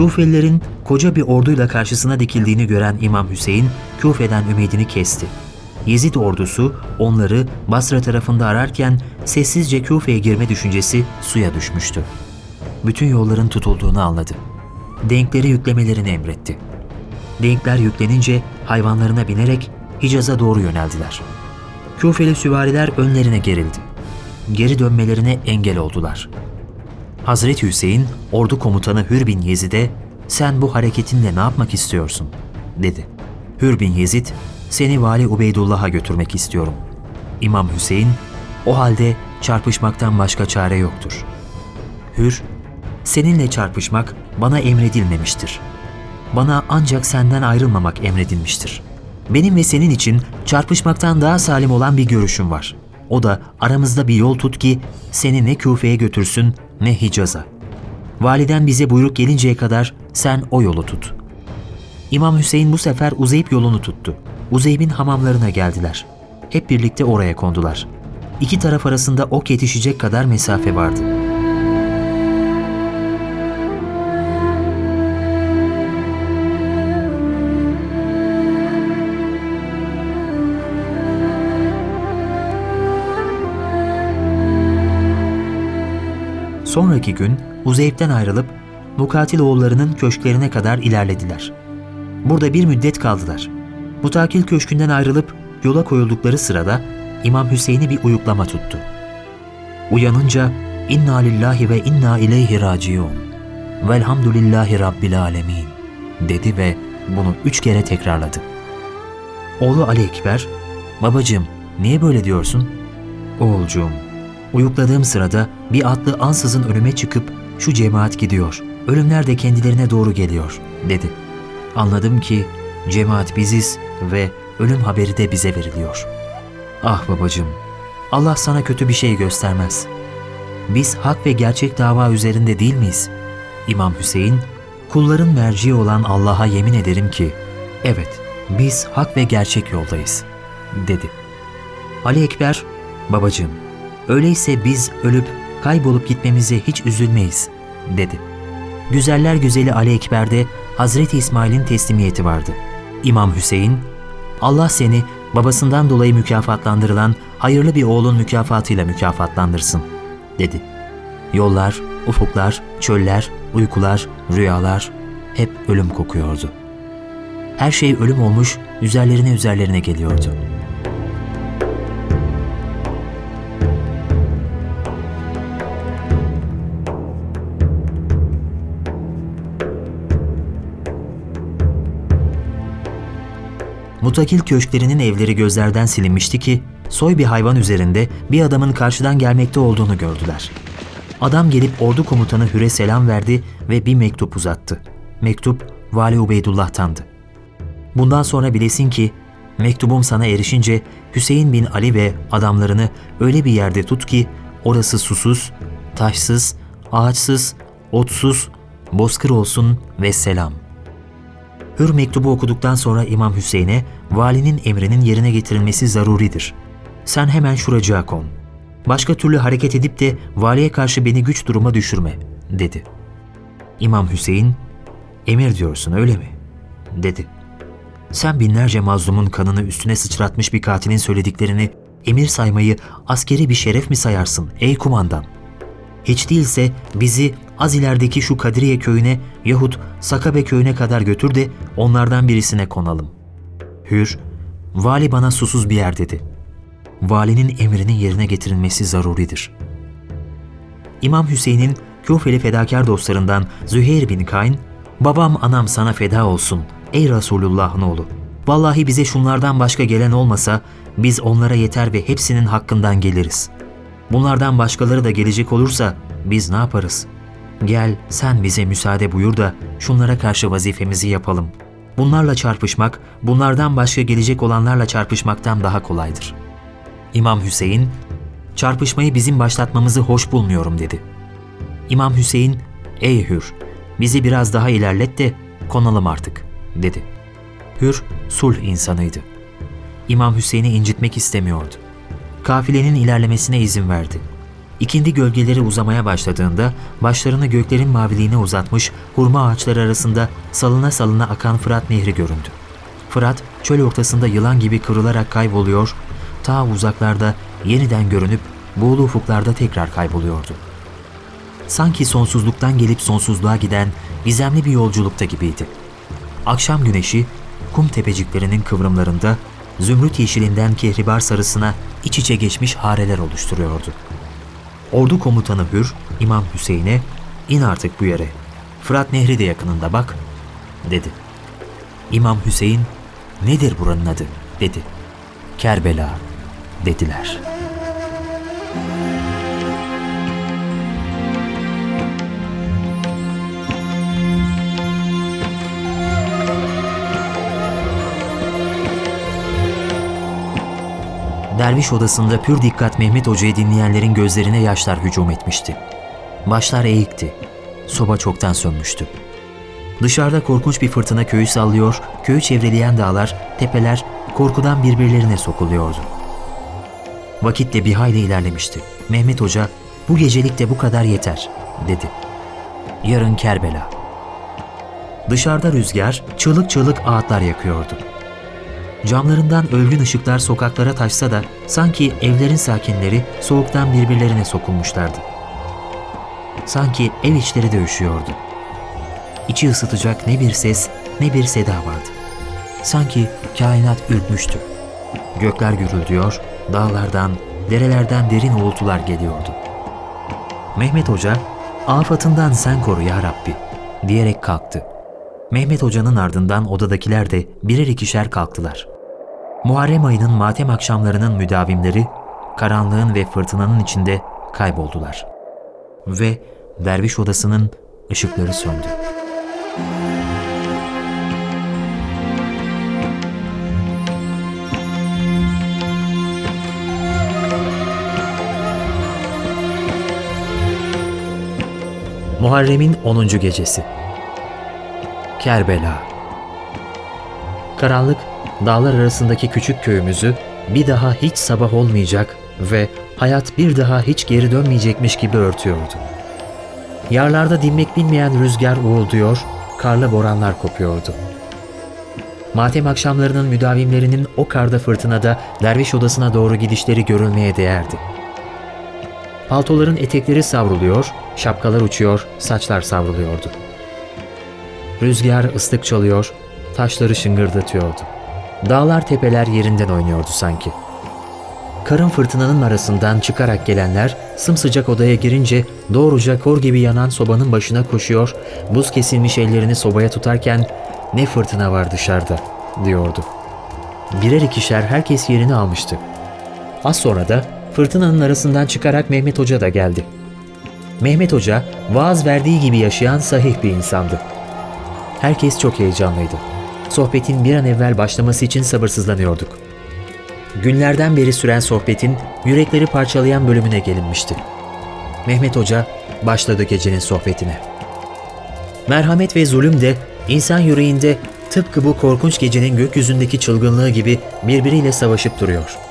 Küfelilerin koca bir orduyla karşısına dikildiğini gören İmam Hüseyin, Küfe'den ümidini kesti. Yezid ordusu onları Basra tarafında ararken sessizce Küfe'ye girme düşüncesi suya düşmüştü. Bütün yolların tutulduğunu anladı. Denkleri yüklemelerini emretti. Denkler yüklenince hayvanlarına binerek Hicaz'a doğru yöneldiler. Küfeli süvariler önlerine gerildi. Geri dönmelerine engel oldular. Hazreti Hüseyin, ordu komutanı Hür bin Yezid'e sen bu hareketinle ne yapmak istiyorsun? dedi. Hür bin Yezid, seni Vali Ubeydullah'a götürmek istiyorum. İmam Hüseyin, o halde çarpışmaktan başka çare yoktur. Hür, seninle çarpışmak bana emredilmemiştir. Bana ancak senden ayrılmamak emredilmiştir. Benim ve senin için çarpışmaktan daha salim olan bir görüşüm var. O da aramızda bir yol tut ki seni ne Küfe'ye götürsün ne Hicaz'a. Validen bize buyruk gelinceye kadar sen o yolu tut. İmam Hüseyin bu sefer Uzeyb yolunu tuttu. Uzeyb'in hamamlarına geldiler. Hep birlikte oraya kondular. İki taraf arasında ok yetişecek kadar mesafe vardı. Sonraki gün Uzeyb'den ayrılıp Mukatil oğullarının köşklerine kadar ilerlediler. Burada bir müddet kaldılar. Mutakil köşkünden ayrılıp yola koyuldukları sırada İmam Hüseyin'i bir uyuklama tuttu. Uyanınca İnna lillahi ve inna ileyhi raciun. Velhamdülillahi rabbil alemin dedi ve bunu üç kere tekrarladı. Oğlu Ali Ekber, babacığım niye böyle diyorsun? Oğulcuğum, uyukladığım sırada bir atlı ansızın önüme çıkıp şu cemaat gidiyor, ölümler de kendilerine doğru geliyor dedi. Anladım ki cemaat biziz ve ölüm haberi de bize veriliyor. Ah babacığım, Allah sana kötü bir şey göstermez. Biz hak ve gerçek dava üzerinde değil miyiz? İmam Hüseyin, kulların merciği olan Allah'a yemin ederim ki, evet biz hak ve gerçek yoldayız, dedi. Ali Ekber, babacığım, öyleyse biz ölüp kaybolup gitmemize hiç üzülmeyiz, dedi. Güzeller güzeli Ali Ekber'de Hazreti İsmail'in teslimiyeti vardı. İmam Hüseyin, Allah seni babasından dolayı mükafatlandırılan hayırlı bir oğlun mükafatıyla mükafatlandırsın, dedi. Yollar, ufuklar, çöller, uykular, rüyalar hep ölüm kokuyordu. Her şey ölüm olmuş, üzerlerine üzerlerine geliyordu. Mutakil köşklerinin evleri gözlerden silinmişti ki, soy bir hayvan üzerinde bir adamın karşıdan gelmekte olduğunu gördüler. Adam gelip ordu komutanı Hür'e selam verdi ve bir mektup uzattı. Mektup Vali Ubeydullah'tandı. Bundan sonra bilesin ki mektubum sana erişince Hüseyin bin Ali ve adamlarını öyle bir yerde tut ki orası susuz, taşsız, ağaçsız, otsuz, bozkır olsun ve selam. Hür mektubu okuduktan sonra İmam Hüseyin'e valinin emrinin yerine getirilmesi zaruridir. Sen hemen şuracığa kon. Başka türlü hareket edip de valiye karşı beni güç duruma düşürme, dedi. İmam Hüseyin, emir diyorsun öyle mi? dedi. Sen binlerce mazlumun kanını üstüne sıçratmış bir katilin söylediklerini emir saymayı askeri bir şeref mi sayarsın ey kumandan? Hiç değilse bizi az ilerideki şu Kadriye köyüne yahut Sakabe köyüne kadar götür de onlardan birisine konalım. Hür, vali bana susuz bir yer dedi. Valinin emrinin yerine getirilmesi zaruridir. İmam Hüseyin'in Küfeli fedakar dostlarından Züheyr bin Kayn, babam anam sana feda olsun ey Resulullah'ın oğlu. Vallahi bize şunlardan başka gelen olmasa biz onlara yeter ve hepsinin hakkından geliriz. Bunlardan başkaları da gelecek olursa biz ne yaparız? Gel sen bize müsaade buyur da şunlara karşı vazifemizi yapalım. Bunlarla çarpışmak, bunlardan başka gelecek olanlarla çarpışmaktan daha kolaydır. İmam Hüseyin, çarpışmayı bizim başlatmamızı hoş bulmuyorum dedi. İmam Hüseyin, ey Hür, bizi biraz daha ilerlet de konalım artık, dedi. Hür, sulh insanıydı. İmam Hüseyin'i incitmek istemiyordu. Kafilenin ilerlemesine izin verdi. İkindi gölgeleri uzamaya başladığında başlarını göklerin maviliğine uzatmış hurma ağaçları arasında salına salına akan Fırat Nehri göründü. Fırat çöl ortasında yılan gibi kırılarak kayboluyor, ta uzaklarda yeniden görünüp buğulu ufuklarda tekrar kayboluyordu. Sanki sonsuzluktan gelip sonsuzluğa giden gizemli bir yolculukta gibiydi. Akşam güneşi kum tepeciklerinin kıvrımlarında zümrüt yeşilinden kehribar sarısına iç içe geçmiş hareler oluşturuyordu. Ordu komutanı Hür, İmam Hüseyin'e in artık bu yere. Fırat Nehri de yakınında bak, dedi. İmam Hüseyin, nedir buranın adı, dedi. Kerbela, dediler. Derviş odasında pür dikkat Mehmet Hoca'yı dinleyenlerin gözlerine yaşlar hücum etmişti. Başlar eğikti. Soba çoktan sönmüştü. Dışarıda korkunç bir fırtına köyü sallıyor, köyü çevreleyen dağlar, tepeler korkudan birbirlerine sokuluyordu. Vakitle bir hayli ilerlemişti. Mehmet Hoca, bu gecelik de bu kadar yeter, dedi. Yarın Kerbela. Dışarıda rüzgar, çığlık çığlık ağıtlar yakıyordu. Camlarından ölgün ışıklar sokaklara taşsa da sanki evlerin sakinleri soğuktan birbirlerine sokulmuşlardı. Sanki ev içleri de üşüyordu. İçi ısıtacak ne bir ses ne bir seda vardı. Sanki kainat ürkmüştü. Gökler gürüldüyor, dağlardan, derelerden derin uğultular geliyordu. Mehmet Hoca, afatından sen koru ya Rabbi diyerek kalktı. Mehmet Hoca'nın ardından odadakiler de birer ikişer kalktılar. Muharrem ayının matem akşamlarının müdavimleri karanlığın ve fırtınanın içinde kayboldular. Ve derviş odasının ışıkları söndü. Muharrem'in 10. gecesi Kerbela Karanlık, dağlar arasındaki küçük köyümüzü bir daha hiç sabah olmayacak ve hayat bir daha hiç geri dönmeyecekmiş gibi örtüyordu. Yarlarda dinmek bilmeyen rüzgar uğulduyor, karlı boranlar kopuyordu. Matem akşamlarının müdavimlerinin o karda fırtınada derviş odasına doğru gidişleri görülmeye değerdi. Paltoların etekleri savruluyor, şapkalar uçuyor, saçlar savruluyordu. Rüzgar ıslık çalıyor, taşları şıngırdatıyordu. Dağlar tepeler yerinden oynuyordu sanki. Karın fırtınanın arasından çıkarak gelenler sımsıcak odaya girince doğruca kor gibi yanan sobanın başına koşuyor, buz kesilmiş ellerini sobaya tutarken ne fırtına var dışarıda diyordu. Birer ikişer herkes yerini almıştı. Az sonra da fırtınanın arasından çıkarak Mehmet Hoca da geldi. Mehmet Hoca vaaz verdiği gibi yaşayan sahih bir insandı. Herkes çok heyecanlıydı. Sohbetin bir an evvel başlaması için sabırsızlanıyorduk. Günlerden beri süren sohbetin yürekleri parçalayan bölümüne gelinmişti. Mehmet Hoca başladı gecenin sohbetine. Merhamet ve zulüm de insan yüreğinde tıpkı bu korkunç gecenin gökyüzündeki çılgınlığı gibi birbiriyle savaşıp duruyor.